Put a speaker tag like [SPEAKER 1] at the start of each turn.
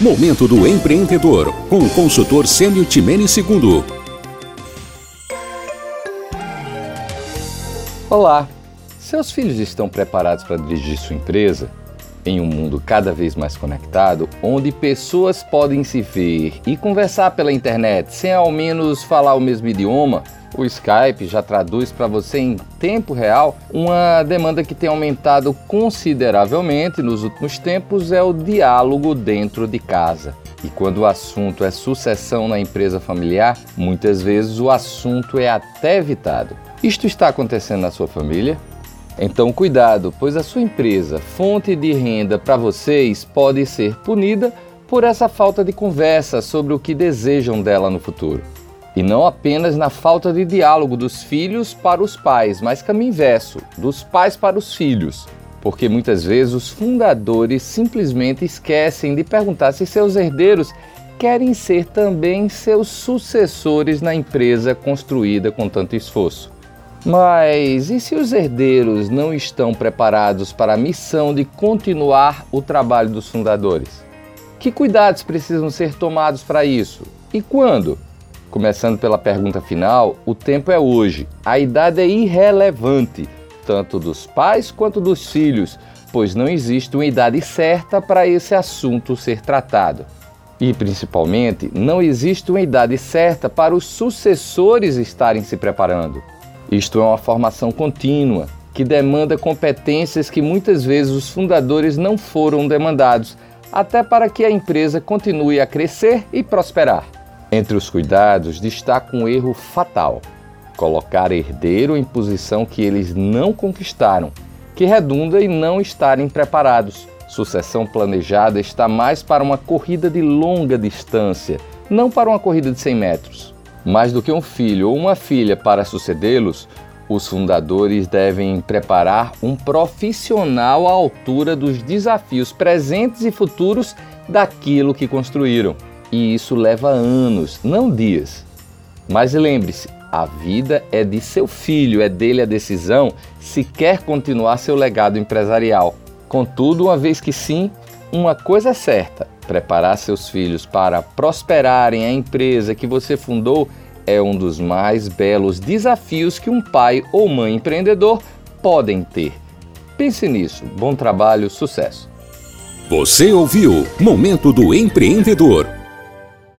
[SPEAKER 1] Momento do Empreendedor, com o consultor Sênio Timene II.
[SPEAKER 2] Olá! Seus filhos estão preparados para dirigir sua empresa? Em um mundo cada vez mais conectado, onde pessoas podem se ver e conversar pela internet sem ao menos falar o mesmo idioma, o Skype já traduz para você em tempo real uma demanda que tem aumentado consideravelmente nos últimos tempos é o diálogo dentro de casa. E quando o assunto é sucessão na empresa familiar, muitas vezes o assunto é até evitado. Isto está acontecendo na sua família? Então, cuidado, pois a sua empresa, fonte de renda para vocês, pode ser punida por essa falta de conversa sobre o que desejam dela no futuro. E não apenas na falta de diálogo dos filhos para os pais, mas caminho inverso, dos pais para os filhos. Porque muitas vezes os fundadores simplesmente esquecem de perguntar se seus herdeiros querem ser também seus sucessores na empresa construída com tanto esforço. Mas e se os herdeiros não estão preparados para a missão de continuar o trabalho dos fundadores? Que cuidados precisam ser tomados para isso? E quando? Começando pela pergunta final, o tempo é hoje. A idade é irrelevante, tanto dos pais quanto dos filhos, pois não existe uma idade certa para esse assunto ser tratado. E, principalmente, não existe uma idade certa para os sucessores estarem se preparando. Isto é uma formação contínua que demanda competências que muitas vezes os fundadores não foram demandados, até para que a empresa continue a crescer e prosperar. Entre os cuidados destaca um erro fatal: colocar herdeiro em posição que eles não conquistaram, que redunda em não estarem preparados. Sucessão planejada está mais para uma corrida de longa distância, não para uma corrida de 100 metros. Mais do que um filho ou uma filha para sucedê-los, os fundadores devem preparar um profissional à altura dos desafios presentes e futuros daquilo que construíram e isso leva anos, não dias. Mas lembre-se, a vida é de seu filho, é dele a decisão se quer continuar seu legado empresarial. Contudo, uma vez que sim, uma coisa é certa: preparar seus filhos para prosperarem a empresa que você fundou é um dos mais belos desafios que um pai ou mãe empreendedor podem ter. Pense nisso. Bom trabalho, sucesso.
[SPEAKER 1] Você ouviu Momento do Empreendedor